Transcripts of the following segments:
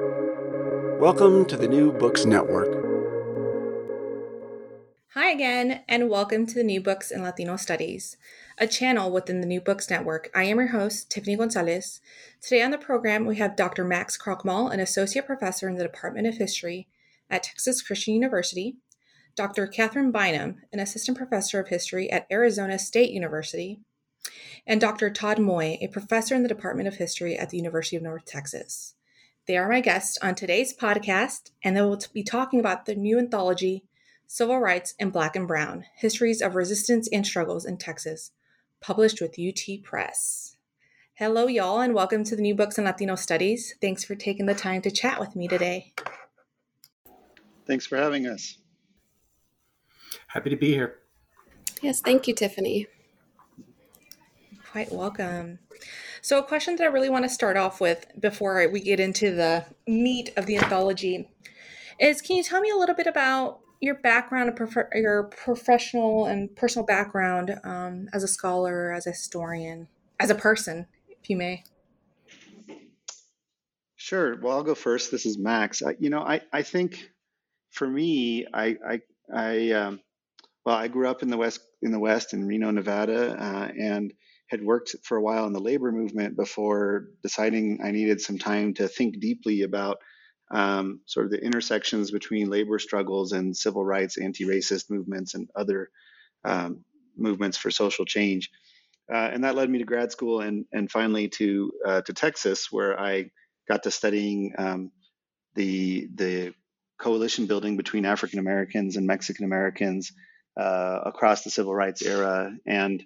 Welcome to the New Books Network. Hi again, and welcome to the New Books in Latino Studies, a channel within the New Books Network. I am your host, Tiffany Gonzalez. Today on the program, we have Dr. Max Krochmal, an associate professor in the Department of History at Texas Christian University, Dr. Katherine Bynum, an assistant professor of history at Arizona State University, and Dr. Todd Moye, a professor in the Department of History at the University of North Texas. They are my guests on today's podcast, and they will be talking about the new anthology, Civil Rights in Black and Brown Histories of Resistance and Struggles in Texas, published with UT Press. Hello, y'all, and welcome to the New Books in Latino Studies. Thanks for taking the time to chat with me today. Thanks for having us. Happy to be here. Yes, thank you, Tiffany. Quite welcome. So, a question that I really want to start off with before we get into the meat of the anthology is can you tell me a little bit about your background, your professional and personal background um, as a scholar, as a historian, as a person, if you may? Sure. Well, I'll go first. This is Max. I, you know, I, I think for me, I, I, I um, well, I grew up in the West, in the West in Reno, Nevada, uh, and had worked for a while in the labor movement before deciding I needed some time to think deeply about um, sort of the intersections between labor struggles and civil rights, anti-racist movements, and other um, movements for social change. Uh, and that led me to grad school and and finally to uh, to Texas, where I got to studying um, the the coalition building between African Americans and Mexican Americans uh, across the civil rights era, and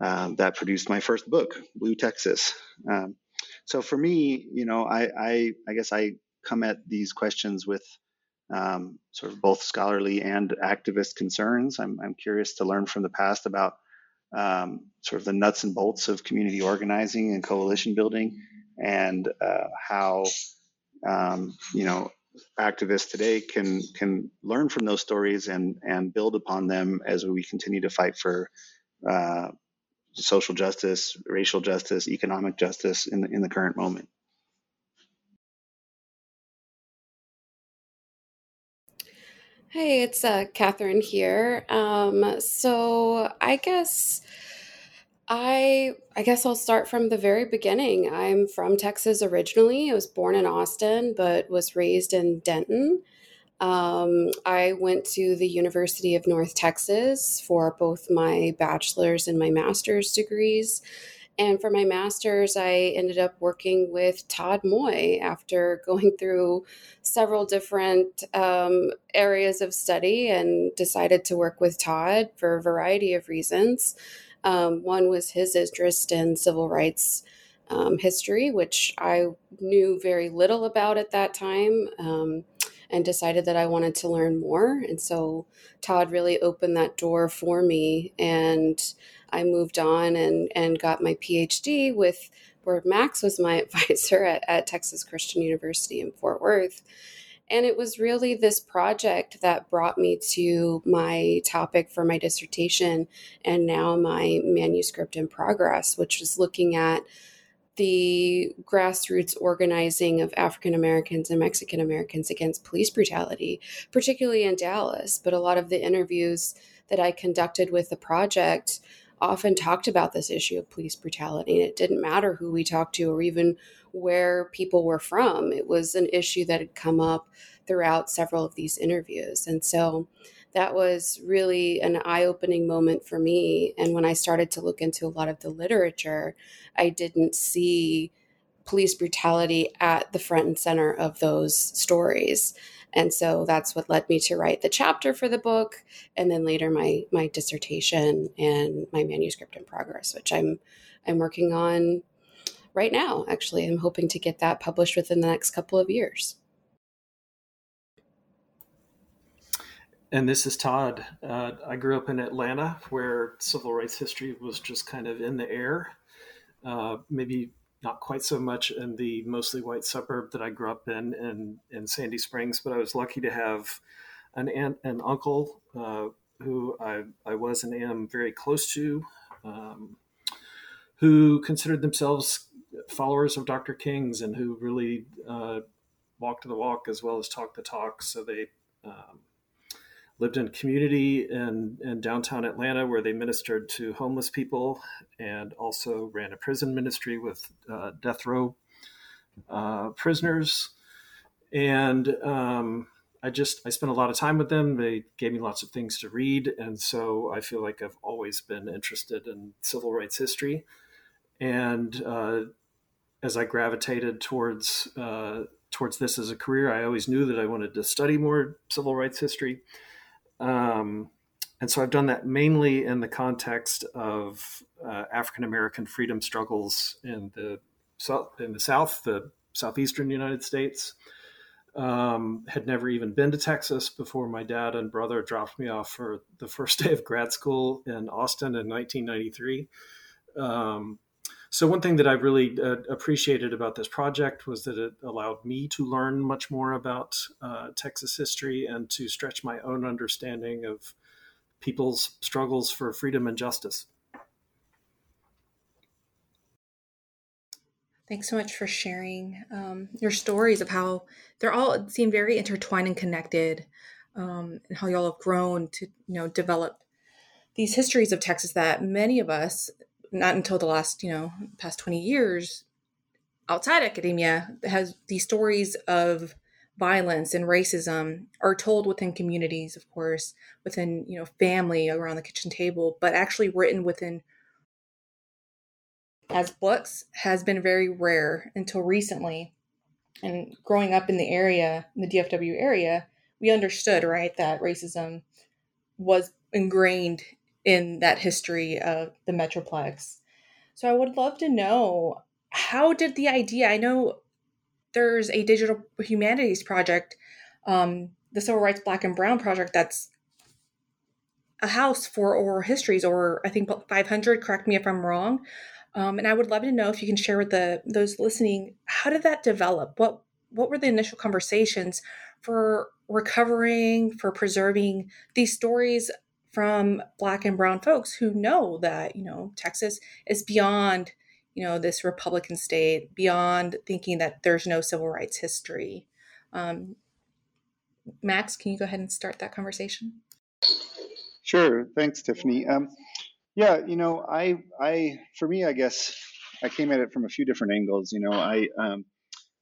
um, that produced my first book, Blue Texas. Um, so for me, you know, I, I, I guess I come at these questions with um, sort of both scholarly and activist concerns. I'm, I'm curious to learn from the past about um, sort of the nuts and bolts of community organizing and coalition building, and uh, how um, you know activists today can can learn from those stories and and build upon them as we continue to fight for uh, social justice, racial justice, economic justice in the, in the current moment. Hey, it's uh, Katherine here. Um, so I guess I I guess I'll start from the very beginning. I'm from Texas originally. I was born in Austin, but was raised in Denton. Um, I went to the University of North Texas for both my bachelor's and my master's degrees. And for my master's, I ended up working with Todd Moye after going through several different um, areas of study and decided to work with Todd for a variety of reasons. Um, one was his interest in civil rights um, history, which I knew very little about at that time um, and decided that I wanted to learn more. And so Todd really opened that door for me. And I moved on and, and got my PhD with where Max was my advisor at, at Texas Christian University in Fort Worth. And it was really this project that brought me to my topic for my dissertation and now my manuscript in progress, which was looking at the grassroots organizing of African Americans and Mexican Americans against police brutality, particularly in Dallas. But a lot of the interviews that I conducted with the project often talked about this issue of police brutality. And it didn't matter who we talked to or even where people were from. It was an issue that had come up throughout several of these interviews. And so that was really an eye opening moment for me. And when I started to look into a lot of the literature, I didn't see police brutality at the front and center of those stories. And so that's what led me to write the chapter for the book and then later my my dissertation and my manuscript in progress, which I'm I'm working on right now actually. I'm hoping to get that published within the next couple of years. And this is Todd. Uh, I grew up in Atlanta, where civil rights history was just kind of in the air. Uh, maybe not quite so much in the mostly white suburb that I grew up in in, in Sandy Springs, but I was lucky to have an aunt and uncle uh, who I, I was and am very close to, um, who considered themselves followers of Dr. King's and who really uh, walked the walk as well as talked the talk. So they um, lived in community in, in downtown Atlanta where they ministered to homeless people and also ran a prison ministry with uh, death row uh, prisoners. And um, I just I spent a lot of time with them. They gave me lots of things to read, and so I feel like I've always been interested in civil rights history. And uh, as I gravitated towards uh, towards this as a career, I always knew that I wanted to study more civil rights history. Um, and so I've done that mainly in the context of uh, African American freedom struggles in the south, in the South, the southeastern United States. Um, had never even been to Texas before my dad and brother dropped me off for the first day of grad school in Austin in 1993. Um, so one thing that I really uh, appreciated about this project was that it allowed me to learn much more about uh, Texas history and to stretch my own understanding of people's struggles for freedom and justice. Thanks so much for sharing um, your stories of how they're all seem very intertwined and connected, um, and how y'all have grown to you know develop these histories of Texas that many of us, not until the last you know past twenty years, outside academia, has these stories of violence and racism are told within communities, of course, within you know family around the kitchen table, but actually written within as books has been very rare until recently. And growing up in the area, in the DFW area, we understood, right, that racism was ingrained in that history of the Metroplex. So I would love to know how did the idea, I know there's a digital humanities project, um, the Civil Rights Black and Brown project that's a house for oral histories, or I think 500, correct me if I'm wrong, um, and I would love to know if you can share with the those listening how did that develop? What what were the initial conversations for recovering, for preserving these stories from Black and Brown folks who know that you know Texas is beyond you know this Republican state, beyond thinking that there's no civil rights history. Um, Max, can you go ahead and start that conversation? Sure. Thanks, Tiffany. Um, yeah, you know, I, I, for me, I guess I came at it from a few different angles. You know, I, um,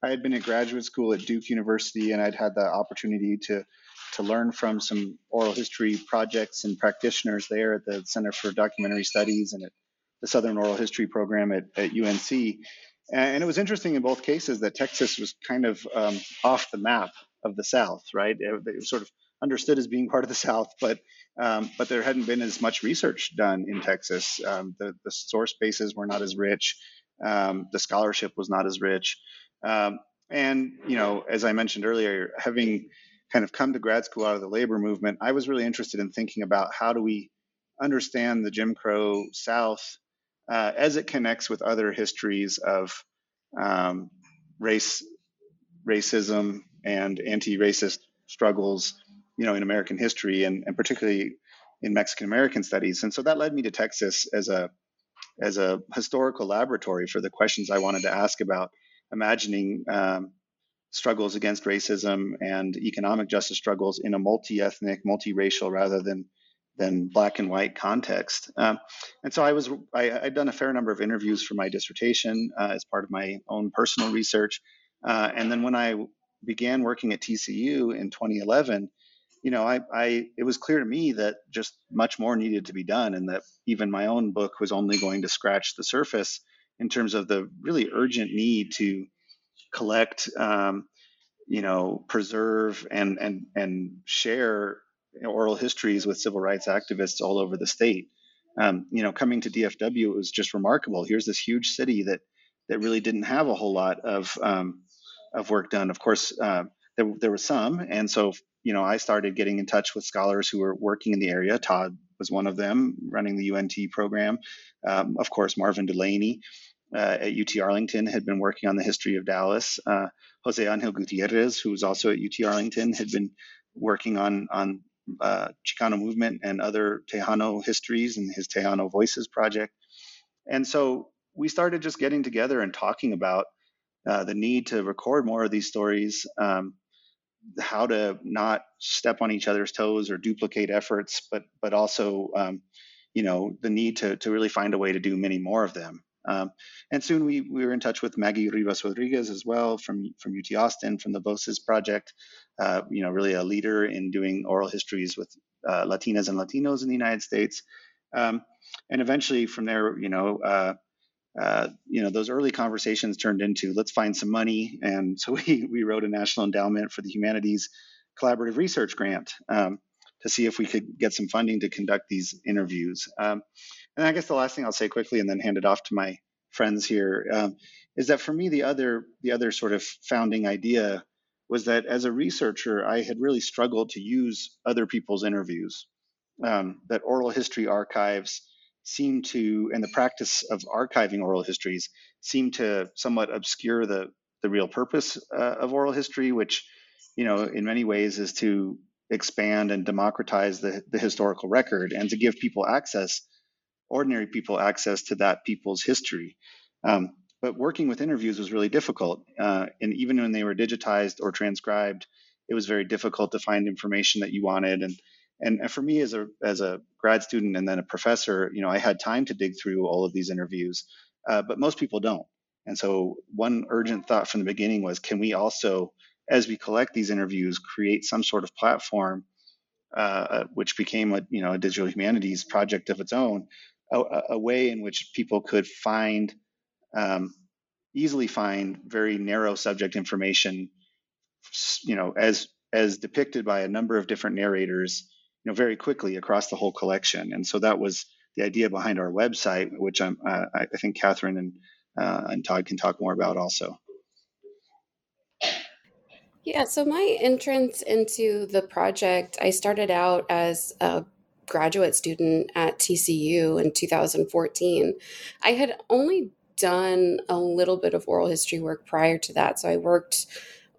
I had been at graduate school at Duke University, and I'd had the opportunity to, to learn from some oral history projects and practitioners there at the Center for Documentary Studies and at the Southern Oral History Program at, at UNC. And it was interesting in both cases that Texas was kind of um, off the map of the South, right? It, it was sort of understood as being part of the South, but um, but there hadn't been as much research done in Texas. Um, the, the source bases were not as rich. Um, the scholarship was not as rich. Um, and, you know, as I mentioned earlier, having kind of come to grad school out of the labor movement, I was really interested in thinking about how do we understand the Jim Crow South uh, as it connects with other histories of um, race, racism, and anti-racist struggles you know, in American history and, and particularly in Mexican American studies. And so that led me to Texas as a as a historical laboratory for the questions I wanted to ask about imagining um, struggles against racism and economic justice struggles in a multi-ethnic, multiracial rather than than black and white context. Um, and so I was I, had done a fair number of interviews for my dissertation uh, as part of my own personal research. Uh, and then when I began working at TCU in 2011, you know, I, I, it was clear to me that just much more needed to be done, and that even my own book was only going to scratch the surface in terms of the really urgent need to collect, um, you know, preserve and and and share oral histories with civil rights activists all over the state. Um, you know, coming to DFW, it was just remarkable. Here's this huge city that that really didn't have a whole lot of um, of work done. Of course, uh, there, there was some, and so you know, I started getting in touch with scholars who were working in the area. Todd was one of them, running the UNT program. Um, of course, Marvin Dulaney uh, at UT Arlington had been working on the history of Dallas. Uh, Jose Angel Gutierrez, who was also at UT Arlington, had been working on on uh, Chicano movement and other Tejano histories and his Tejano Voices project. And so we started just getting together and talking about uh, the need to record more of these stories, um, how to not step on each other's toes or duplicate efforts, but but also um, you know the need to to really find a way to do many more of them. Um, and soon we, we were in touch with Maggie Rivas Rodriguez as well from from UT Austin from the Voces Project. Uh, you know, really a leader in doing oral histories with uh, Latinas and Latinos in the United States. Um, and eventually, from there, you know, uh, uh, you know, those early conversations turned into let's find some money, and so we we wrote a national endowment for the humanities collaborative research grant um, to see if we could get some funding to conduct these interviews. Um, and I guess the last thing I'll say quickly, and then hand it off to my friends here, um, is that for me the other the other sort of founding idea was that as a researcher, I had really struggled to use other people's interviews. Um, that oral history archives seem to, and the practice of archiving oral histories seem to somewhat obscure the the real purpose uh, of oral history, which, you know, in many ways is to expand and democratize the, the historical record and to give people access, ordinary people access to that people's history. Um, but working with interviews was really difficult. Uh, and even when they were digitized or transcribed, it was very difficult to find information that you wanted. And and for me as a as a grad student and then a professor you know i had time to dig through all of these interviews uh, but most people don't and so one urgent thought from the beginning was can we also as we collect these interviews create some sort of platform uh, uh which became a you know a digital humanities project of its own a, a way in which people could find um, easily find very narrow subject information you know as as depicted by a number of different narrators you know very quickly across the whole collection. And so that was the idea behind our website, which I'm, uh, I think Katherine and uh, and Todd can talk more about also. Yeah, so my entrance into the project, I started out as a graduate student at TCU in 2014. I had only done a little bit of oral history work prior to that. So I worked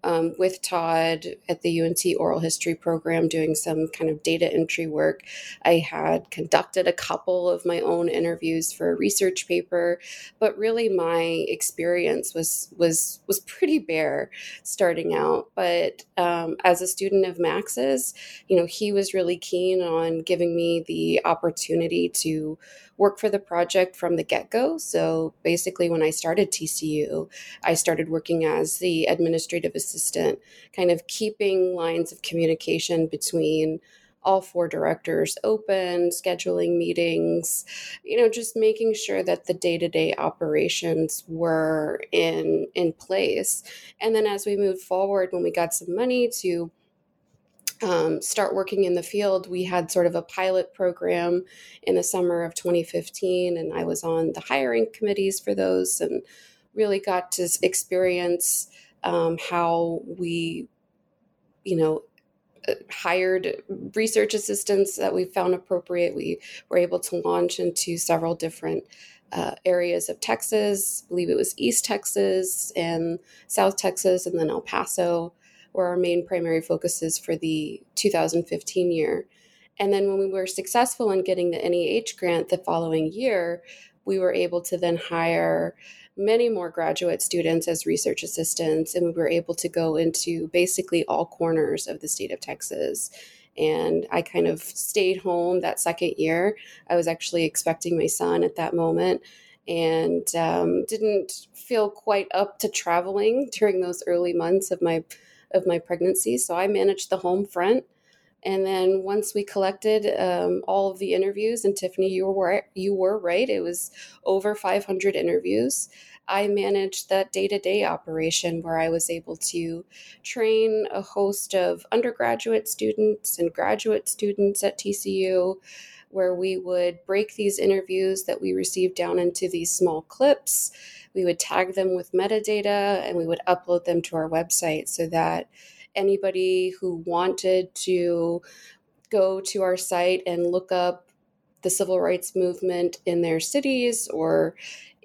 um, with Todd at the UNT oral history program doing some kind of data entry work. I had conducted a couple of my own interviews for a research paper, but really my experience was was was pretty bare starting out. But um, as a student of Max's, you know, he was really keen on giving me the opportunity to work for the project from the get go. So basically, when I started TCU, I started working as the administrative assistant, kind of keeping lines of communication between all four directors open, scheduling meetings, you know, just making sure that the day-to-day operations were in in place. And then as we moved forward, when we got some money to um, start working in the field, we had sort of a pilot program in the summer of 2015, and I was on the hiring committees for those and really got to experience um, how we, you know, uh, hired research assistants that we found appropriate. We were able to launch into several different uh, areas of Texas. I believe it was East Texas and South Texas, and then El Paso were our main primary focuses for the 2015 year. And then when we were successful in getting the NEH grant the following year, we were able to then hire many more graduate students as research assistants, and we were able to go into basically all corners of the state of Texas. And I kind of stayed home that second year. I was actually expecting my son at that moment and um, didn't feel quite up to traveling during those early months of my of my pregnancy. So I managed the home front. And then once we collected um, all of the interviews, and Tiffany, you were you were right. It was over 500 interviews. I managed that day to day operation where I was able to train a host of undergraduate students and graduate students at TCU, where we would break these interviews that we received down into these small clips we would tag them with metadata and we would upload them to our website so that anybody who wanted to go to our site and look up the civil rights movement in their cities or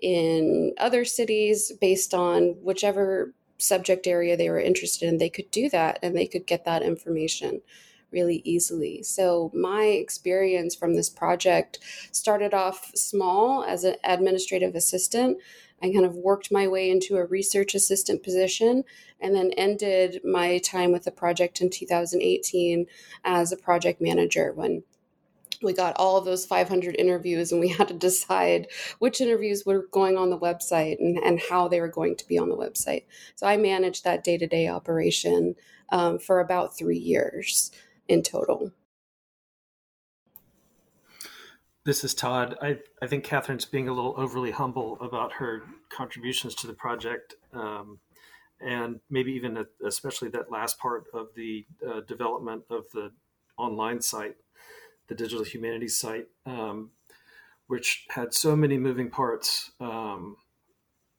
in other cities based on whichever subject area they were interested in, they could do that and they could get that information really easily. So, my experience from this project started off small as an administrative assistant. I kind of worked my way into a research assistant position and then ended my time with the project in 2018 as a project manager when we got all of those 500 interviews and we had to decide which interviews were going on the website and, and how they were going to be on the website. So i managed that day-to-day operation um, for about three years in total this is todd I, I think katherine's being a little overly humble about her contributions to the project um, and maybe even especially that last part of the uh, development of the online site the digital humanities site, um, which had so many moving parts um,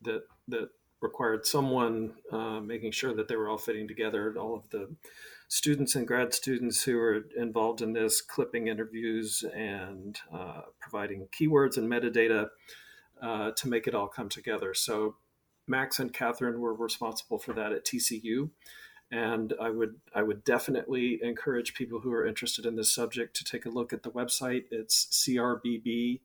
that that required someone uh, making sure that they were all fitting together. All of the students and grad students who were involved in this, clipping interviews and uh, providing keywords and metadata uh, to make it all come together. So Max and Katherine were responsible for that at TCU and I would I would definitely encourage people who are interested in this subject to take a look at the website. It's crbb.tcu.edu,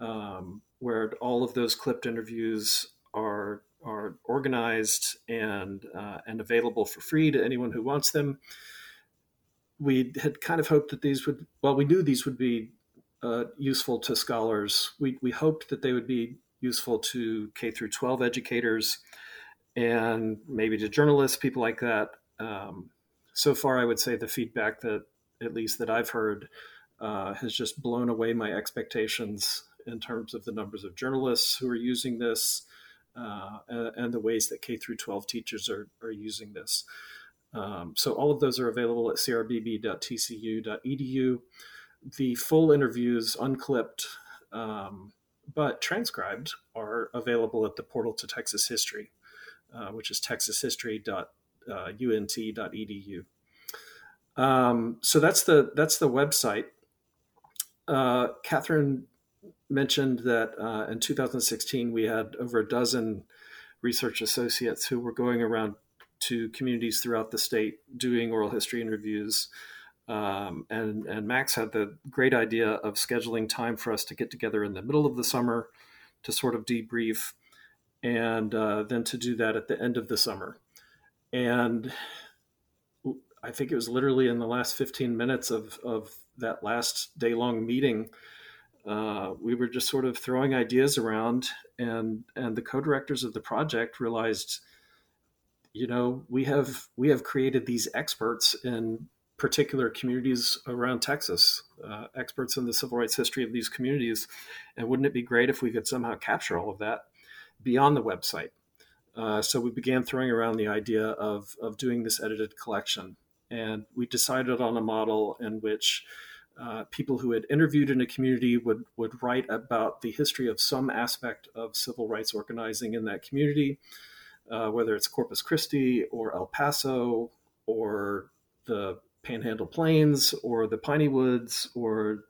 um, where all of those clipped interviews are are organized and uh, and available for free to anyone who wants them. We had kind of hoped that these would well, we knew these would be uh, useful to scholars. We we hoped that they would be useful to K through 12 educators and maybe to journalists, people like that. Um, so far, I would say the feedback that, at least that I've heard, uh, has just blown away my expectations in terms of the numbers of journalists who are using this uh, and, the ways that K through 12 teachers are, are using this. Um, so all of those are available at crbb.tcu.edu. The full interviews, unclipped um, but transcribed, are available at the portal to Texas history. Uh, which is texashistory.unt.edu. Uh, um, so that's the that's the website. Uh, Katherine mentioned that uh, in 2016 we had over a dozen research associates who were going around to communities throughout the state doing oral history interviews. Um, and, and Max had the great idea of scheduling time for us to get together in the middle of the summer to sort of debrief and uh, then to do that at the end of the summer. And I think it was literally in the last 15 minutes of, of that last day long meeting. Uh, we were just sort of throwing ideas around, and and the co-directors of the project realized, you know, we have we have created these experts in particular communities around Texas, uh, experts in the civil rights history of these communities, and wouldn't it be great if we could somehow capture all of that beyond the website. Uh, so we began throwing around the idea of, of doing this edited collection. And we decided on a model in which uh, people who had interviewed in a community would, would write about the history of some aspect of civil rights organizing in that community, uh, whether it's Corpus Christi or El Paso or the Panhandle Plains or the Piney Woods or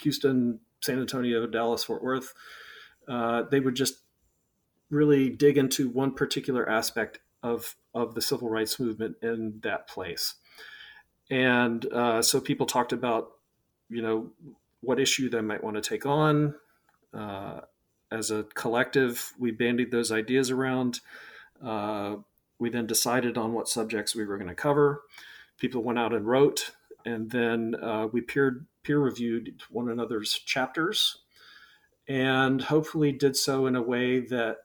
Houston, San Antonio, Dallas, Fort Worth. Uh, they would just really dig into one particular aspect of of the civil rights movement in that place. And uh, so people talked about, you know, what issue they might want to take on. Uh, as a collective, we bandied those ideas around. Uh, we then decided on what subjects we were going to cover. People went out and wrote, and then uh, we peer peer reviewed one another's chapters, and hopefully did so in a way that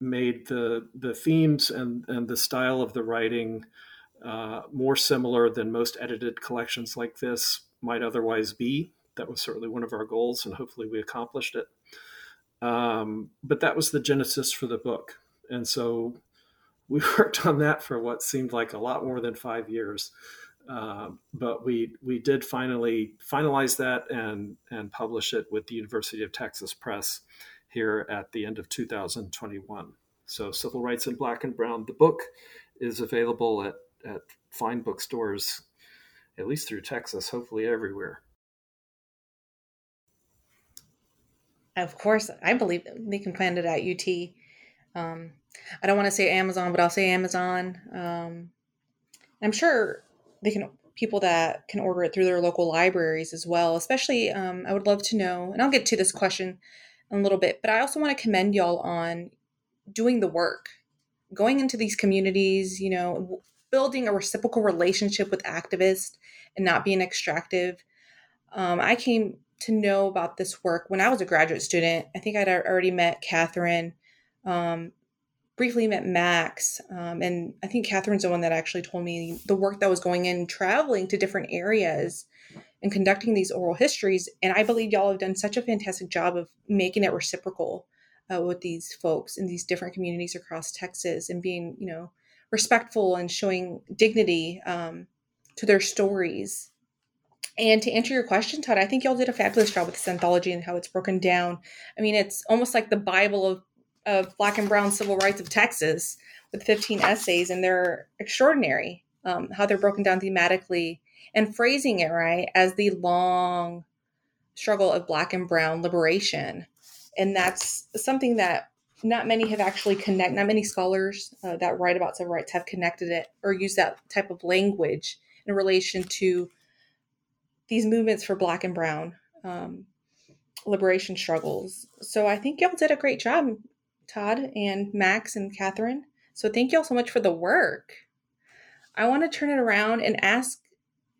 made the the themes and and the style of the writing uh, more similar than most edited collections like this might otherwise be. That was certainly one of our goals, and hopefully we accomplished it. Um, but that was the genesis for the book, and so we worked on that for what seemed like a lot more than five years. Uh, but we we did finally finalize that and and publish it with the University of Texas Press here at the end of 2021. So, Civil Rights in Black and Brown, the book is available at, at fine bookstores, at least through Texas, hopefully everywhere. Of course, I believe they can find it at UT. Um, I don't want to say Amazon, but I'll say Amazon. Um, I'm sure they can people that can order it through their local libraries as well. Especially, um, I would love to know, and I'll get to this question in a little bit, but I also want to commend y'all on doing the work, going into these communities. You know, building a reciprocal relationship with activists and not being extractive. Um, I came to know about this work when I was a graduate student. I think I'd already met Katherine, um, briefly met Max, um, and I think Katherine's the one that actually told me the work that was going in, traveling to different areas and conducting these oral histories. And I believe y'all have done such a fantastic job of making it reciprocal uh, with these folks in these different communities across Texas and being, you know, respectful and showing dignity um, to their stories and to answer your question, Todd, I think y'all did a fabulous job with this anthology and how it's broken down. I mean, it's almost like the Bible of, of Black and Brown civil rights of Texas with 15 essays, and they're extraordinary um, how they're broken down thematically and phrasing it right as the long struggle of Black and Brown liberation. And that's something that not many have actually connect. Not many scholars uh, that write about civil rights have connected it or used that type of language in relation to these movements for black and brown um, liberation struggles. So I think y'all did a great job, Todd and Max and Katherine. So thank y'all so much for the work. I want to turn it around and ask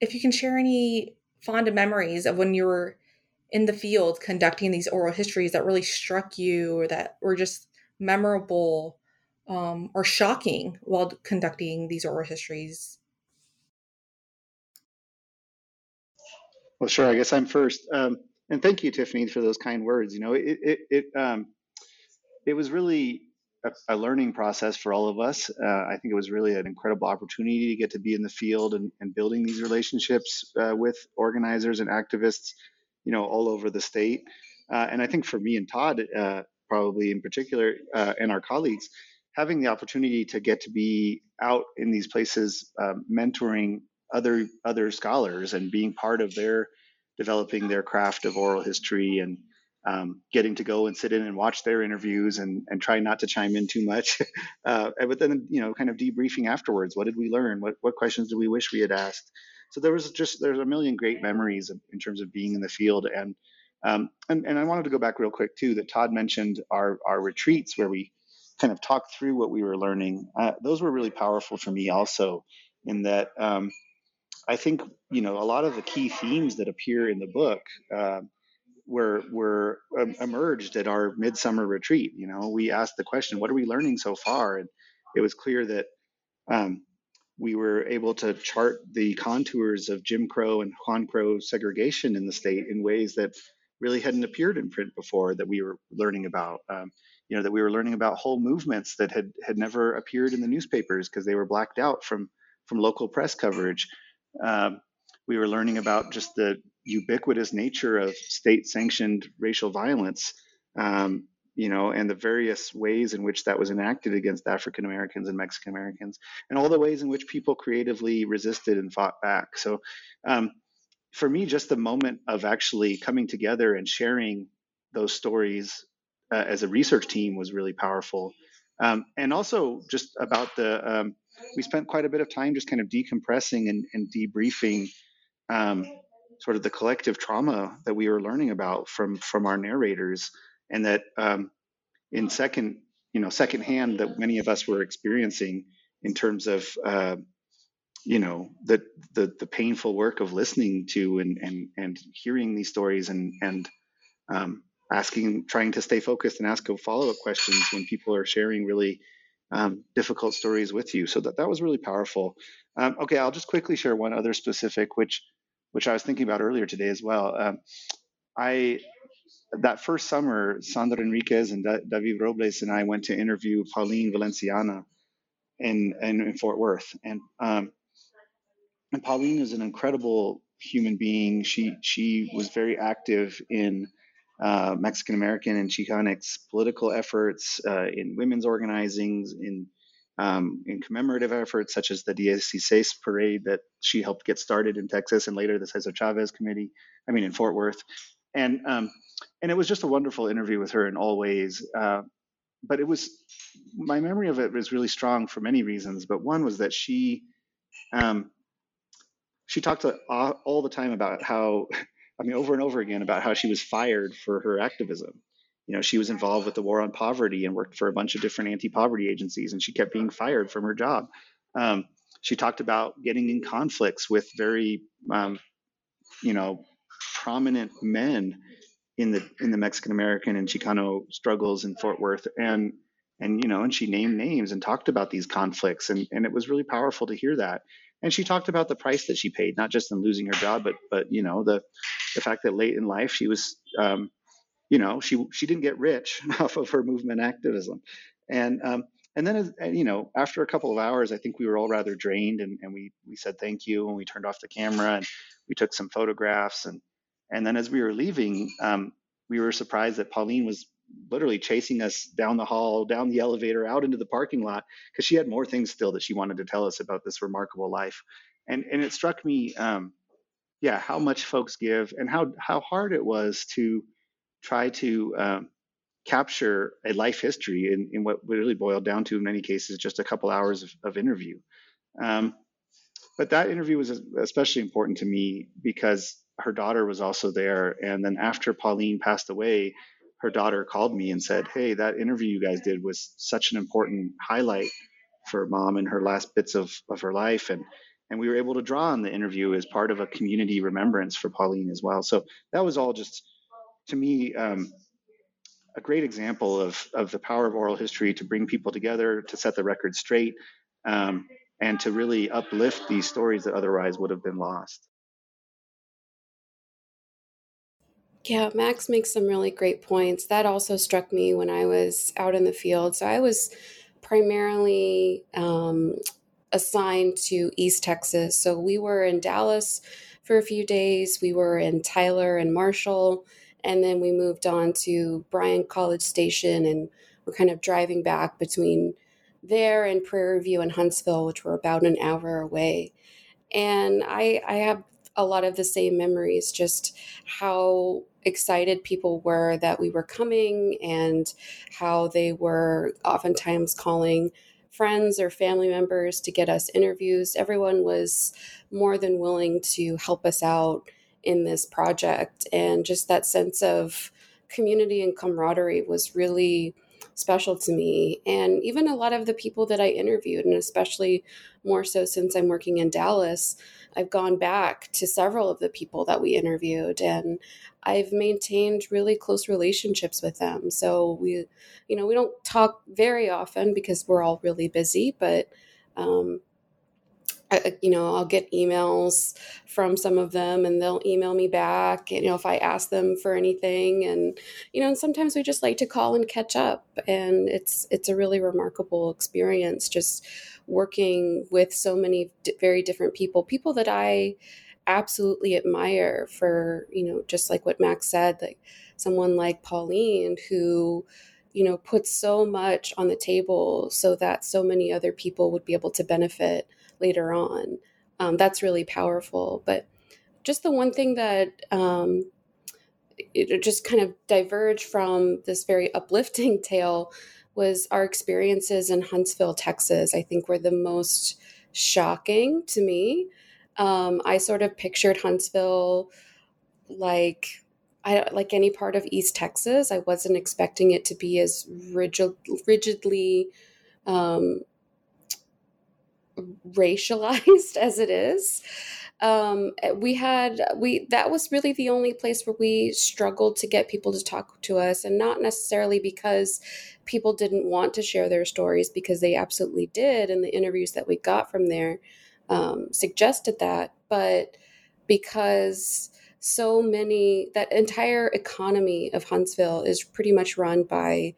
if you can share any fond memories of when you were in the field conducting these oral histories that really struck you or that were just memorable um, or shocking while conducting these oral histories Well, sure. I guess I'm first. Um, and thank you, Tiffany, for those kind words. You know, it it it, um, it was really a, a, learning process for all of us. Uh, I think it was really an incredible opportunity to get to be in the field and, and building these relationships uh, with organizers and activists, you know, all over the state. Uh, and I think for me and Todd, uh, probably in particular, uh, and our colleagues, having the opportunity to get to be out in these places, um, mentoring other other scholars and being part of their developing their craft of oral history and um, getting to go and sit in and watch their interviews and, and try not to chime in too much. Uh, but then, you know, kind of debriefing afterwards. What did we learn? What, what questions do we wish we had asked? So there was just, there's a million great memories in terms of being in the field. And, um, and, and I wanted to go back real quick too, that Todd mentioned our, our retreats where we kind of talked through what we were learning. Uh, those were really powerful for me also in that, um, I think you know a lot of the key themes that appear in the book uh, were were um, emerged at our midsummer retreat. You know, we asked the question, "What are we learning so far?" And it was clear that um, we were able to chart the contours of Jim Crow and Juan Crow segregation in the state in ways that really hadn't appeared in print before. That we were learning about. Um, you know, that we were learning about whole movements that had had never appeared in the newspapers because they were blacked out from from local press coverage um, we were learning about just the ubiquitous nature of state-sanctioned racial violence, um, you know, and the various ways in which that was enacted against African Americans and Mexican Americans, and all the ways in which people creatively resisted and fought back. So, um, for me, just the moment of actually coming together and sharing those stories uh, as a research team was really powerful. Um, and also just about the um, we spent quite a bit of time just kind of decompressing and, and debriefing um, sort of the collective trauma that we were learning about from from our narrators, and that um, in second you know secondhand that many of us were experiencing in terms of uh, you know the, the the painful work of listening to and and and hearing these stories and and um, asking trying to stay focused and ask follow-up questions when people are sharing really um, difficult stories with you. So that that was really powerful. Um, okay, I'll just quickly share one other specific, which which I was thinking about earlier today as well. Um, I that first summer, Sandra Enriquez and da- David Robles and I went to interview Pauline Valenciano in in, in Fort Worth, and um, and Pauline is an incredible human being. She she was very active in uh, Mexican American and Chicanx political efforts, uh, in women's organizing, in um, in commemorative efforts such as the Dieciséis parade that she helped get started in Texas and later the Cesar Chavez committee, I mean in Fort Worth. And um, and it was just a wonderful interview with her in all ways. Uh, but it was my memory of it was really strong for many reasons. But one was that she um, she talked all the time about how I mean over and over again about how she was fired for her activism. You know, she was involved with the war on poverty and worked for a bunch of different anti-poverty agencies, and she kept being fired from her job. Um, she talked about getting in conflicts with very, um, you know, prominent men in the in the Mexican American and Chicano struggles in Fort Worth, and and you know, and she named names and talked about these conflicts, and and it was really powerful to hear that. And she talked about the price that she paid, not just in losing her job, but but you know the the fact that late in life she was, um, you know, she she didn't get rich off of her movement activism, and um, and then you know after a couple of hours, I think we were all rather drained, and, and we we said thank you, and we turned off the camera, and we took some photographs, and and then as we were leaving, um, we were surprised that Pauline was literally chasing us down the hall, down the elevator, out into the parking lot, because she had more things still that she wanted to tell us about this remarkable life. And and it struck me, um, yeah, how much folks give and how how hard it was to try to um, capture a life history in, in what really boiled down to, in many cases, just a couple hours of, of interview. Um, but that interview was especially important to me because her daughter was also there. And then after Pauline passed away, her daughter called me and said, Hey, that interview you guys did was such an important highlight for mom in her last bits of, of her life. And and we were able to draw on the interview as part of a community remembrance for Pauline as well. So that was all just, to me, um, a great example of, of the power of oral history to bring people together, to set the record straight, um, and to really uplift these stories that otherwise would have been lost. Yeah, Max makes some really great points. That also struck me when I was out in the field. So I was primarily um, assigned to East Texas. So we were in Dallas for a few days, we were in Tyler and Marshall, and then we moved on to Bryan College Station and we're kind of driving back between there and Prairie View and Huntsville, which were about an hour away. And I, I have a lot of the same memories, just how excited people were that we were coming and how they were oftentimes calling friends or family members to get us interviews. Everyone was more than willing to help us out in this project. And just that sense of community and camaraderie was really special to me. And even a lot of the people that I interviewed, and especially more so since I'm working in Dallas, I've gone back to several of the people that we interviewed and I've maintained really close relationships with them. So we, you know, we don't talk very often because we're all really busy, but um, I, you know, I'll get emails from some of them and they'll email me back, you know, if I ask them for anything. And, you know, and sometimes we just like to call and catch up. And it's, it's a really remarkable experience just working with so many d- very different people, people that I absolutely admire for, you know, just like what Max said, like someone like Pauline who, you know, put so much on the table so that so many other people would be able to benefit later on. Um, that's really powerful. But just the one thing that um, it just kind of diverged from this very uplifting tale was our experiences in Huntsville, Texas. I think were the most shocking to me. Um, I sort of pictured Huntsville like I like any part of East Texas. I wasn't expecting it to be as rigid, rigidly um, racialized as it is. Um, we had we that was really the only place where we struggled to get people to talk to us, and not necessarily because people didn't want to share their stories, because they absolutely did, and the interviews that we got from there um, suggested that, but because so many that entire economy of Huntsville is pretty much run by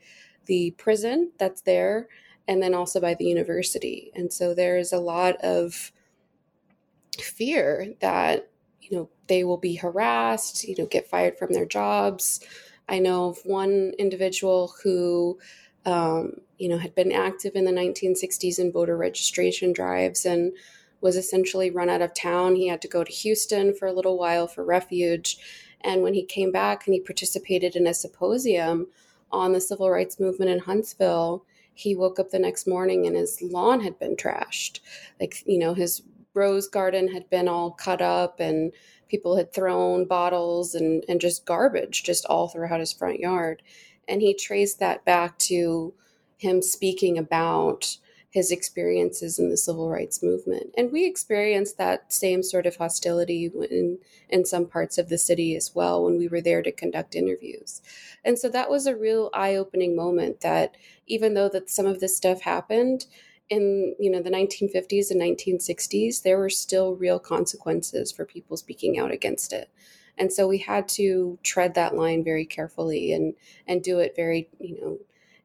the prison that's there and then also by the university. And so there's a lot of fear that, you know, they will be harassed, you know, get fired from their jobs. I know of one individual who, um, you know, had been active in the 1960s in voter registration drives and was essentially run out of town. He had to go to Houston for a little while for refuge. And when he came back and he participated in a symposium on the civil rights movement in Huntsville, he woke up the next morning and his lawn had been trashed. Like, you know, his rose garden had been all cut up and people had thrown bottles and, and just garbage just all throughout his front yard. And he traced that back to him speaking about his experiences in the civil rights movement. And we experienced that same sort of hostility in, in some parts of the city as well when we were there to conduct interviews. And so that was a real eye-opening moment that even though that some of this stuff happened in you know the 1950s and 1960s, there were still real consequences for people speaking out against it. And so we had to tread that line very carefully and and do it very, you know,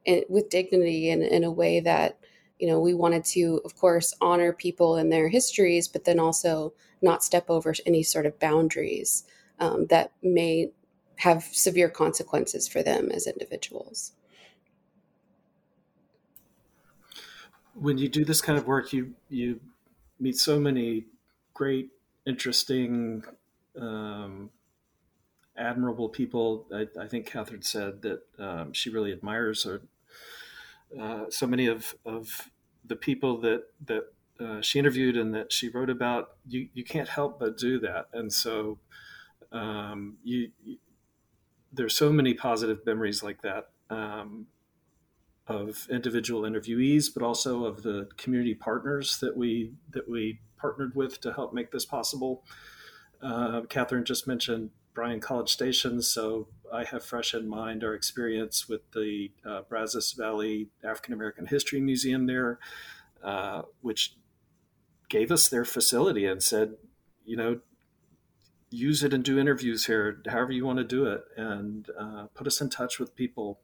in, with dignity and in a way that you know, we wanted to, of course, honor people and their histories, but then also not step over any sort of boundaries um, that may have severe consequences for them as individuals. When you do this kind of work, you you meet so many great, interesting, um, admirable people. I, I, think Katherine said that um, she really admires her, uh, so many of, of the people that that uh, she interviewed and that she wrote about, you you can't help but do that. And so, um, you, you, there's so many positive memories like that um, of individual interviewees, but also of the community partners that we that we partnered with to help make this possible. Uh, Katherine just mentioned Bryan College Station, so I have fresh in mind our experience with the uh, Brazos Valley African American History Museum there, uh, which gave us their facility and said, you know, use it and do interviews here, however you want to do it, and uh, put us in touch with people.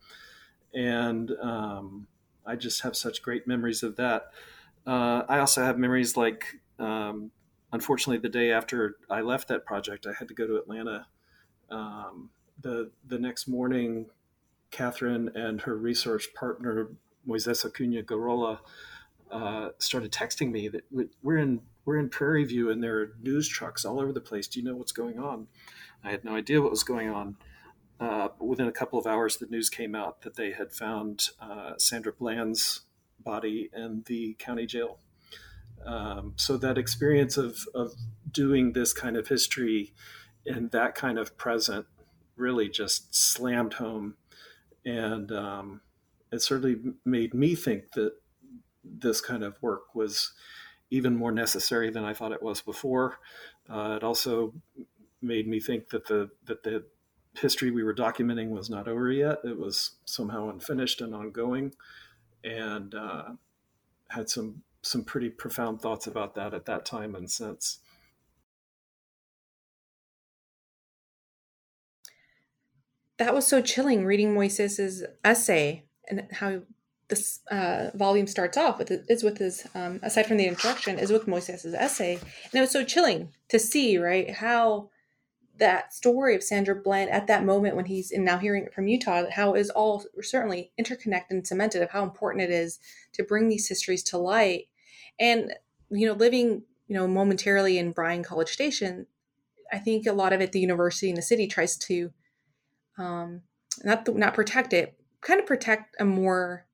And um, I just have such great memories of that. Uh, I also have memories like, um, unfortunately, the day after I left that project, I had to go to Atlanta um, the the next morning, Katherine and her research partner Moises Acuna Gurrola uh, started texting me that we're in we're in Prairie View and there are news trucks all over the place. Do you know what's going on? I had no idea what was going on. Uh, but within a couple of hours, the news came out that they had found uh, Sandra Bland's body in the county jail. Um, so that experience of, of doing this kind of history and that kind of present really just slammed home and um, it certainly made me think that this kind of work was even more necessary than I thought it was before. Uh, it also made me think that the that the history we were documenting was not over yet. It was somehow unfinished and ongoing, and uh, had some some pretty profound thoughts about that at that time and since. That was so chilling reading Moises's essay and how this uh, volume starts off with is with his um, aside from the introduction is with Moises's essay. And it was so chilling to see right how that story of Sandra Bland at that moment when he's and now hearing it from Utah how is all certainly interconnected and cemented of how important it is to bring these histories to light. And you know living you know momentarily in Bryan College Station I think a lot of it the university and the city tries to um, not the, not protect it, kind of protect a more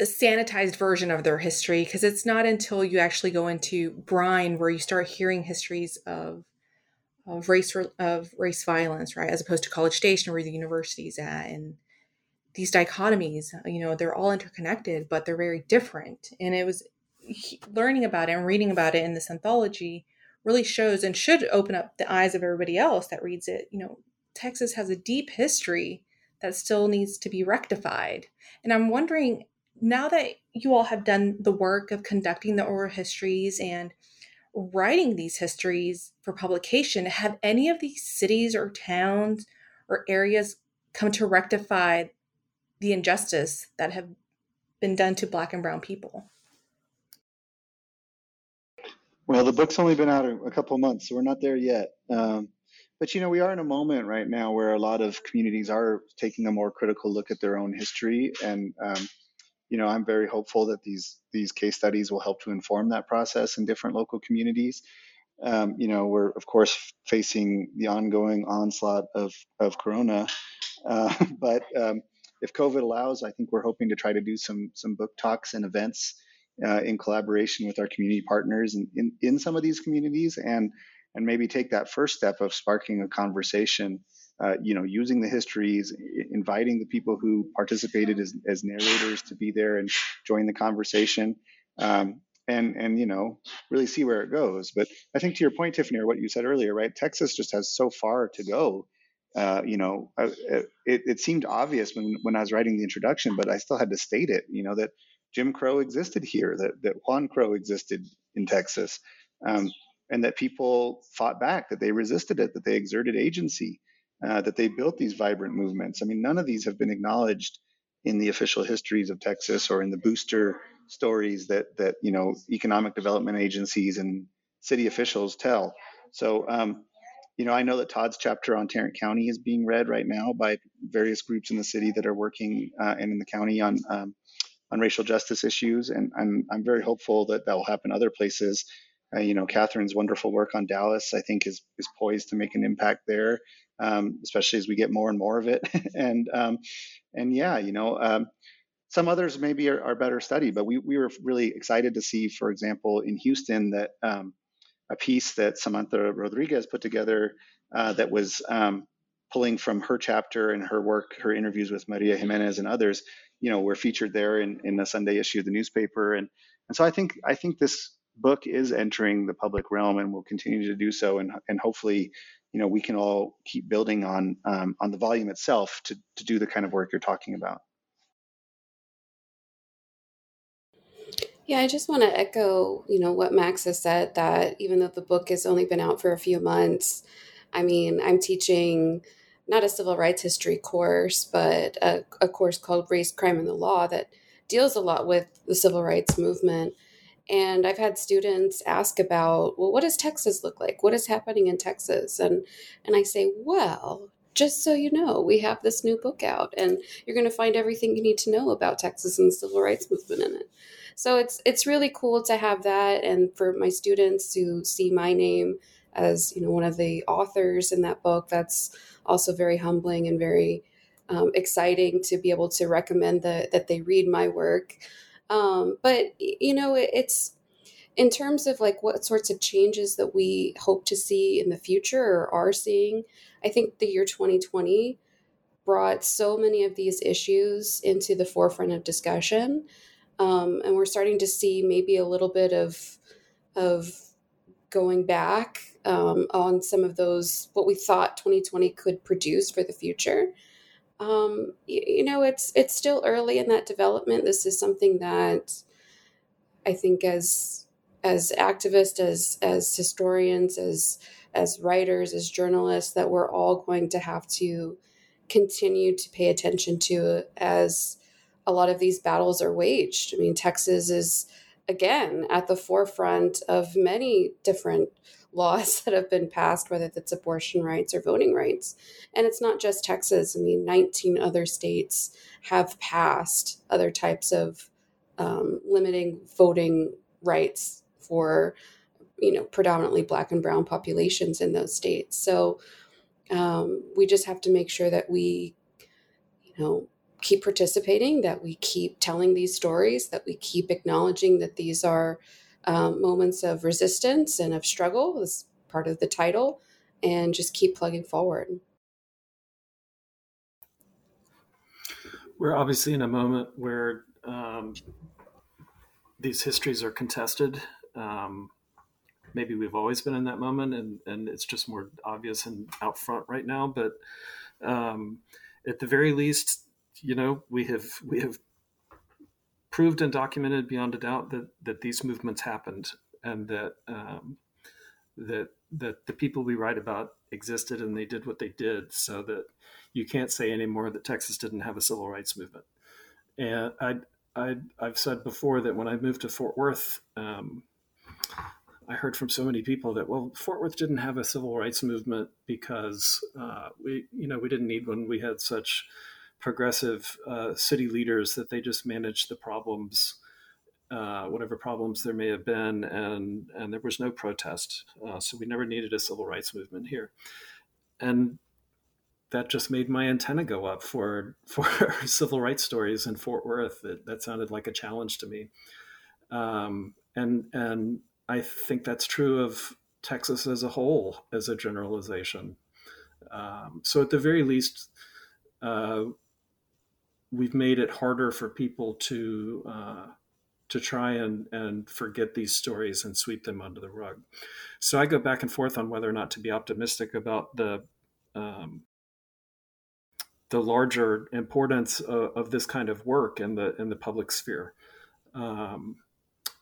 a sanitized version of their history because it's not until you actually go into Bryan where you start hearing histories of of race of race violence, right, as opposed to College Station where the university's at, and these dichotomies, you know, they're all interconnected, but they're very different. And it was learning about it and reading about it in this anthology really shows and should open up the eyes of everybody else that reads it. You know, Texas has a deep history that still needs to be rectified. And I'm wondering now that you all have done the work of conducting the oral histories and writing these histories for publication, have any of these cities or towns or areas come to rectify the injustice that have been done to black and brown people? Well, the book's only been out a, couple months, so we're not there yet. Um, but you know, we are in a moment right now where a lot of communities are taking a more critical look at their own history, and um, you know, I'm very hopeful that these these case studies will help to inform that process in different local communities. Um, you know, we're of course facing the ongoing onslaught of of Corona, uh, but um, if COVID allows, I think we're hoping to try to do some some book talks and events uh, in collaboration with our community partners in, in, in some of these communities, and and maybe take that first step of sparking a conversation. Uh, you know, using the histories, inviting the people who participated as, as narrators to be there and join the conversation. Um, and and you know really see where it goes. But I think to your point, Tiffany, or what you said earlier, right? Texas just has so far to go. Uh, you know, it, it seemed obvious when when I was writing the introduction, but I still had to state it. You know that Jim Crow existed here, that that Juan Crow existed in Texas, um, and that people fought back, that they resisted it, that they exerted agency, uh, that they built these vibrant movements. I mean, none of these have been acknowledged in the official histories of Texas or in the booster stories that that you know economic development agencies and city officials tell. So um, you know, I know that Todd's chapter on Tarrant County is being read right now by various groups in the city that are working uh, and in the county on um, on racial justice issues, and I'm I'm very hopeful that that will happen other places. Uh, you know, Katherine's wonderful work on Dallas, I think, is is poised to make an impact there, um, especially as we get more and more of it. and um, and yeah, you know, um, some others maybe are, are, better studied, but we, we were really excited to see, for example, in Houston, that um, a piece that Samantha Rodriguez put together uh, that was um, pulling from her chapter and her work, her interviews with Maria Jimenez and others, you know, were featured there in, in the Sunday issue of the newspaper. And, and so I think I think this book is entering the public realm and will continue to do so. And, and hopefully, you know, we can all keep building on um, on the volume itself to, to do the kind of work you're talking about. Yeah, I just want to echo, you know, what Max has said that even though the book has only been out for a few months, I mean, I'm teaching not a civil rights history course, but a, a course called Race, Crime, and the Law that deals a lot with the civil rights movement. And I've had students ask about, well, what does Texas look like? What is happening in Texas? And and I say, well, just so you know, we have this new book out, and you're going to find everything you need to know about Texas and the civil rights movement in it. So it's it's really cool to have that, and for my students to see my name as you know one of the authors in that book. That's also very humbling and very um, exciting to be able to recommend the, that they read my work. Um, but you know, it, it's in terms of like what sorts of changes that we hope to see in the future or are seeing. I think the year 2020 brought so many of these issues into the forefront of discussion um, and we're starting to see maybe a little bit of of going back um, on some of those what we thought 2020 could produce for the future. Um, you, you, know, it's it's still early in that development. This is something that I think as as activists, as as historians, as as writers, as journalists, that we're all going to have to continue to pay attention to as a lot of these battles are waged. I mean, Texas is again at the forefront of many different laws that have been passed, whether it's abortion rights or voting rights. And it's not just Texas. I mean, 19 other states have passed other types of um, limiting voting rights for, you know, predominantly black and brown populations in those states. So um, we just have to make sure that we, you know, keep participating, that we keep telling these stories, that we keep acknowledging that these are um, moments of resistance and of struggle is part of the title, and just keep plugging forward. We're obviously in a moment where um, these histories are contested. Um, maybe we've always been in that moment, and, and it's just more obvious and out front right now. But um, at the very least, you know, we have we have proved and documented beyond a doubt that that these movements happened and that um, that that the people we write about existed and they did what they did so that you can't say anymore that Texas didn't have a civil rights movement. And I, I, I've said before that when I moved to Fort Worth, um, I heard from so many people that well, Fort Worth didn't have a civil rights movement because uh, we, you know, we didn't need one. We had such progressive uh, city leaders that they just managed the problems uh, whatever problems there may have been, and and there was no protest, uh, so we never needed a civil rights movement here, and that just made my antenna go up for for civil rights stories in Fort Worth. That, that sounded like a challenge to me, um, and and I think that's true of Texas as a whole, as a generalization. Um, so at the very least, uh, we've made it harder for people to uh, to try and, and forget these stories and sweep them under the rug. So I go back and forth on whether or not to be optimistic about the um, the larger importance of, of, this kind of work in the in the public sphere. Um,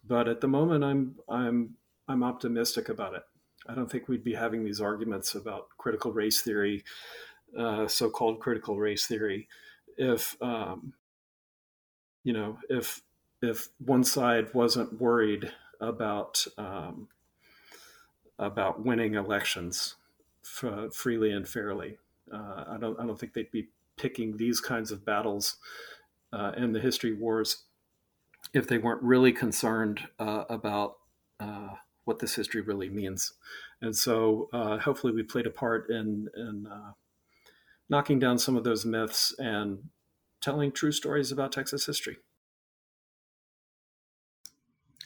but at the moment, I'm I'm I'm optimistic about it. I don't think we'd be having these arguments about critical race theory, uh, so-called critical race theory, if um, you know if if one side wasn't worried about um, about winning elections f- freely and fairly. Uh, I don't I don't think they'd be picking these kinds of battles uh, in the history wars if they weren't really concerned uh, about uh, what this history really means. And so uh, hopefully we played a part in, in uh, knocking down some of those myths and telling true stories about Texas history.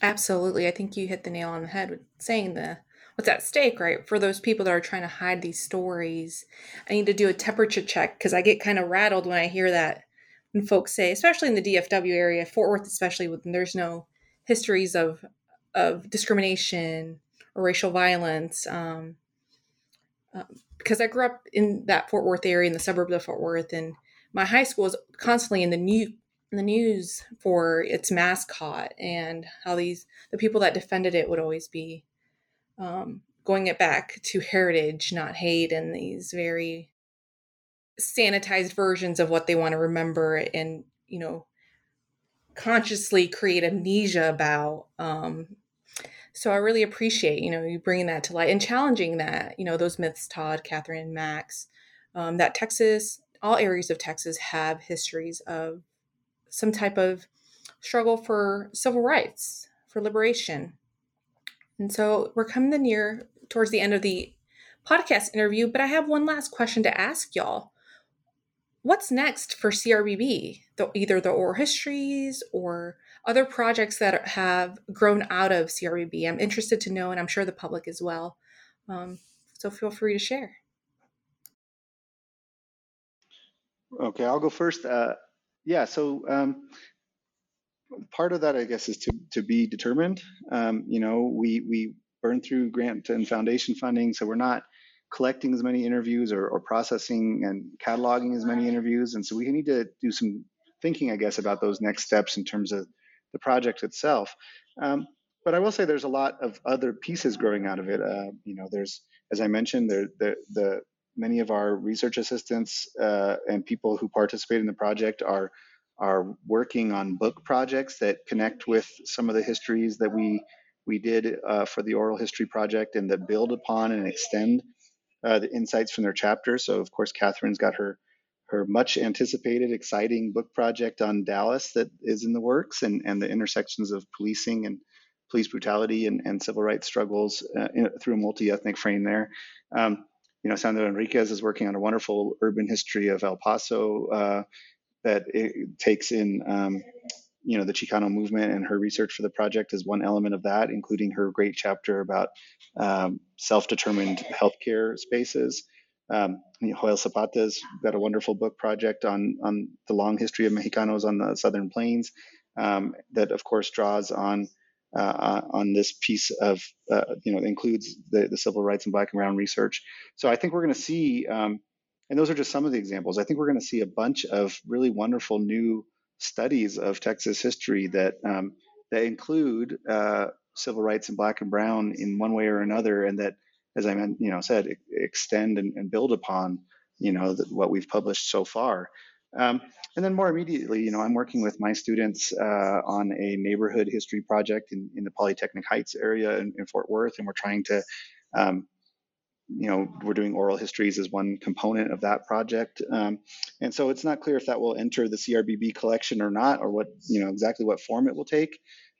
Absolutely. I think you hit the nail on the head with saying the what's at stake, right? For those people that are trying to hide these stories, I need to do a temperature check because I get kind of rattled when I hear that when folks say, especially in the DFW area, Fort Worth, especially when there's no histories of of discrimination or racial violence. Um, uh, because I grew up in that Fort Worth area, in the suburbs of Fort Worth, and my high school was constantly in the new in the news for its mascot and how these the people that defended it would always be um, going it back to heritage, not hate, and these very sanitized versions of what they want to remember and you know consciously create amnesia about um, so I really appreciate, you know, you bringing that to light and challenging that, you know, those myths, Todd, Katherine, Max, um, that Texas, all areas of Texas have histories of some type of struggle for civil rights, for liberation. And so we're coming the near towards the end of the podcast interview, but I have one last question to ask y'all. What's next for CRBB? The, either the oral histories or other projects that have grown out of CRBB. I'm interested to know, and I'm sure the public as well. Um, so feel free to share. Okay, I'll go first. Uh, yeah, so um, part of that, I guess, is to, to be determined. Um, you know, we, we burn through grant and foundation funding, so we're not collecting as many interviews or, or processing and cataloging as many interviews. And so we need to do some thinking, I guess, about those next steps in terms of the project itself. Um, but I will say there's a lot of other pieces growing out of it. Uh, you know, there's, as I mentioned, there the, the many of our research assistants uh, and people who participate in the project are are working on book projects that connect with some of the histories that we we did uh, for the oral history project and that build upon and extend uh, the insights from their chapters. So of course, Katherine's got her her much anticipated, exciting book project on Dallas that is in the works and, and the intersections of policing and police brutality and, and civil rights struggles uh, in, through a multi ethnic frame there. Um, you know, Sandra Enriquez is working on a wonderful urban history of El Paso uh, that takes in, um, you know, the Chicano movement, and her research for the project is one element of that, including her great chapter about um, self-determined healthcare spaces. Um, Joel Zapata's got a wonderful book project on on the long history of Mexicanos on the Southern Plains um, that, of course, draws on uh, on this piece of uh, you know includes the, the civil rights and Black and Brown research. So I think we're going to see, um, and those are just some of the examples. I think we're going to see a bunch of really wonderful new studies of Texas history that um, that include uh, civil rights and Black and Brown in one way or another, and that as I meant, you know, said, extend and, and build upon, you know, the, what we've published so far. Um, and then more immediately, you know, I'm working with my students uh, on a neighborhood history project in, in the Polytechnic Heights area in, in Fort Worth, and we're trying to, um, you know, we're doing oral histories as one component of that project. Um, and so it's not clear if that will enter the CRBB collection or not, or what, you know, exactly what form it will take.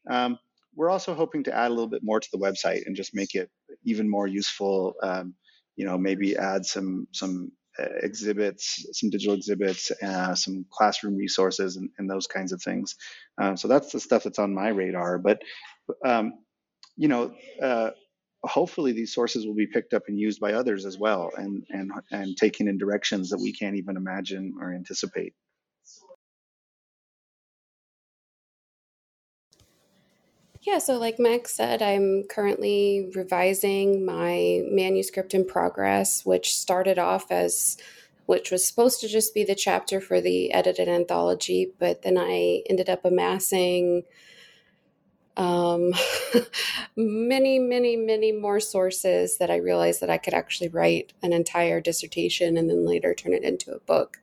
Um, we're also hoping to add a little bit more to the website and just make it even more useful. Um, you know, maybe add some some uh, exhibits, some digital exhibits, uh, some classroom resources, and, and, those kinds of things. Um, so that's the stuff that's on my radar. But um, you know, uh, hopefully these sources will be picked up and used by others as well, and and and taken in directions that we can't even imagine or anticipate. Yeah, so like Max said, I'm currently revising my manuscript in progress, which started off as which was supposed to just be the chapter for the edited anthology, but then I ended up amassing um, many, many, many more sources that I realized that I could actually write an entire dissertation and then later turn it into a book.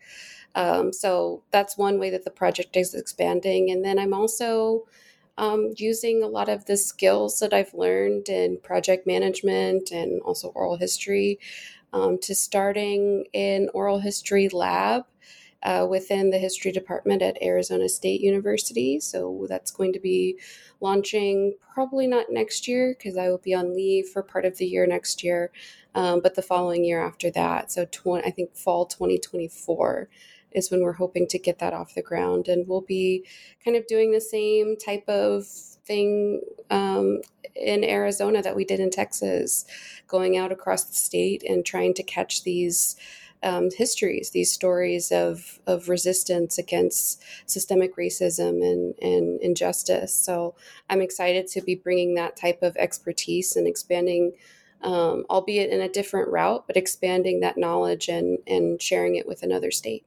Um, so that's one way that the project is expanding. And then I'm also um, using a lot of the skills that I've learned in project management and also oral history um, to starting an oral history lab uh, within the history department at Arizona State University. So that's going to be launching probably not next year because I will be on leave for part of the year next year, um, but the following year after that. So 20, I think fall 2024 is when we're hoping to get that off the ground. And we'll be kind of doing the same type of thing um, in Arizona that we did in Texas, going out across the state and trying to catch these. Um, histories, these stories of, of resistance against systemic racism and, and injustice. So I'm excited to be bringing that type of expertise and expanding, um, albeit in a different route, but expanding that knowledge and, and sharing it with another state.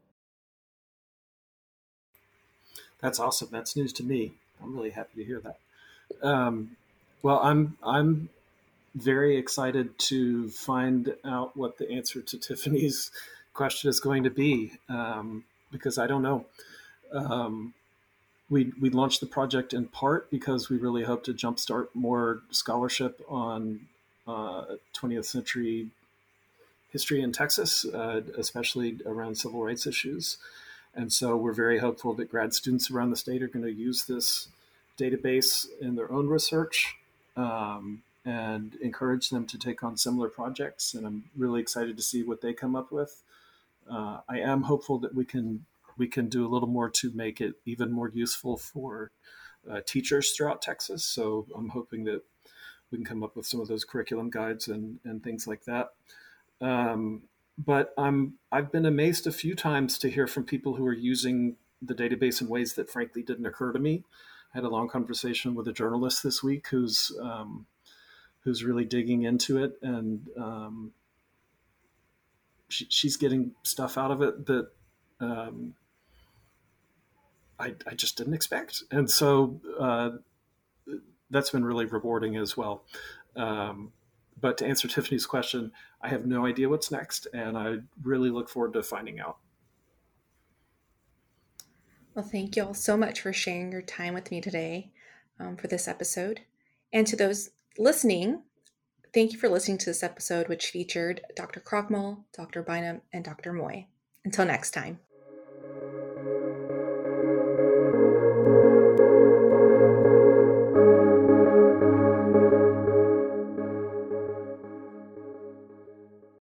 That's awesome. That's news to me. I'm really happy to hear that. Um, well, I'm I'm very excited to find out what the answer to Tiffany's question is going to be um, because I don't know. Um, we we launched the project in part because we really hope to jumpstart more scholarship on uh, 20th century history in Texas, uh, especially around civil rights issues. And so we're very hopeful that grad students around the state are going to use this database in their own research um, and encourage them to take on similar projects. And I'm really excited to see what they come up with. Uh, I am hopeful that we can we can do a little more to make it even more useful for uh, teachers throughout Texas. So I'm hoping that we can come up with some of those curriculum guides and, and things like that. Um, but I'm I've been amazed a few times to hear from people who are using the database in ways that frankly didn't occur to me. I had a long conversation with a journalist this week who's um, who's really digging into it, and um, she, she's getting stuff out of it that um, I, I just didn't expect, and so uh, that's been really rewarding as well. Um, but to answer Tiffany's question, I have no idea what's next, and I really look forward to finding out. Well, thank you all so much for sharing your time with me today um, for this episode. And to those listening, thank you for listening to this episode, which featured Dr. Krochmal, Dr. Bynum, and Dr. Moye. Until next time.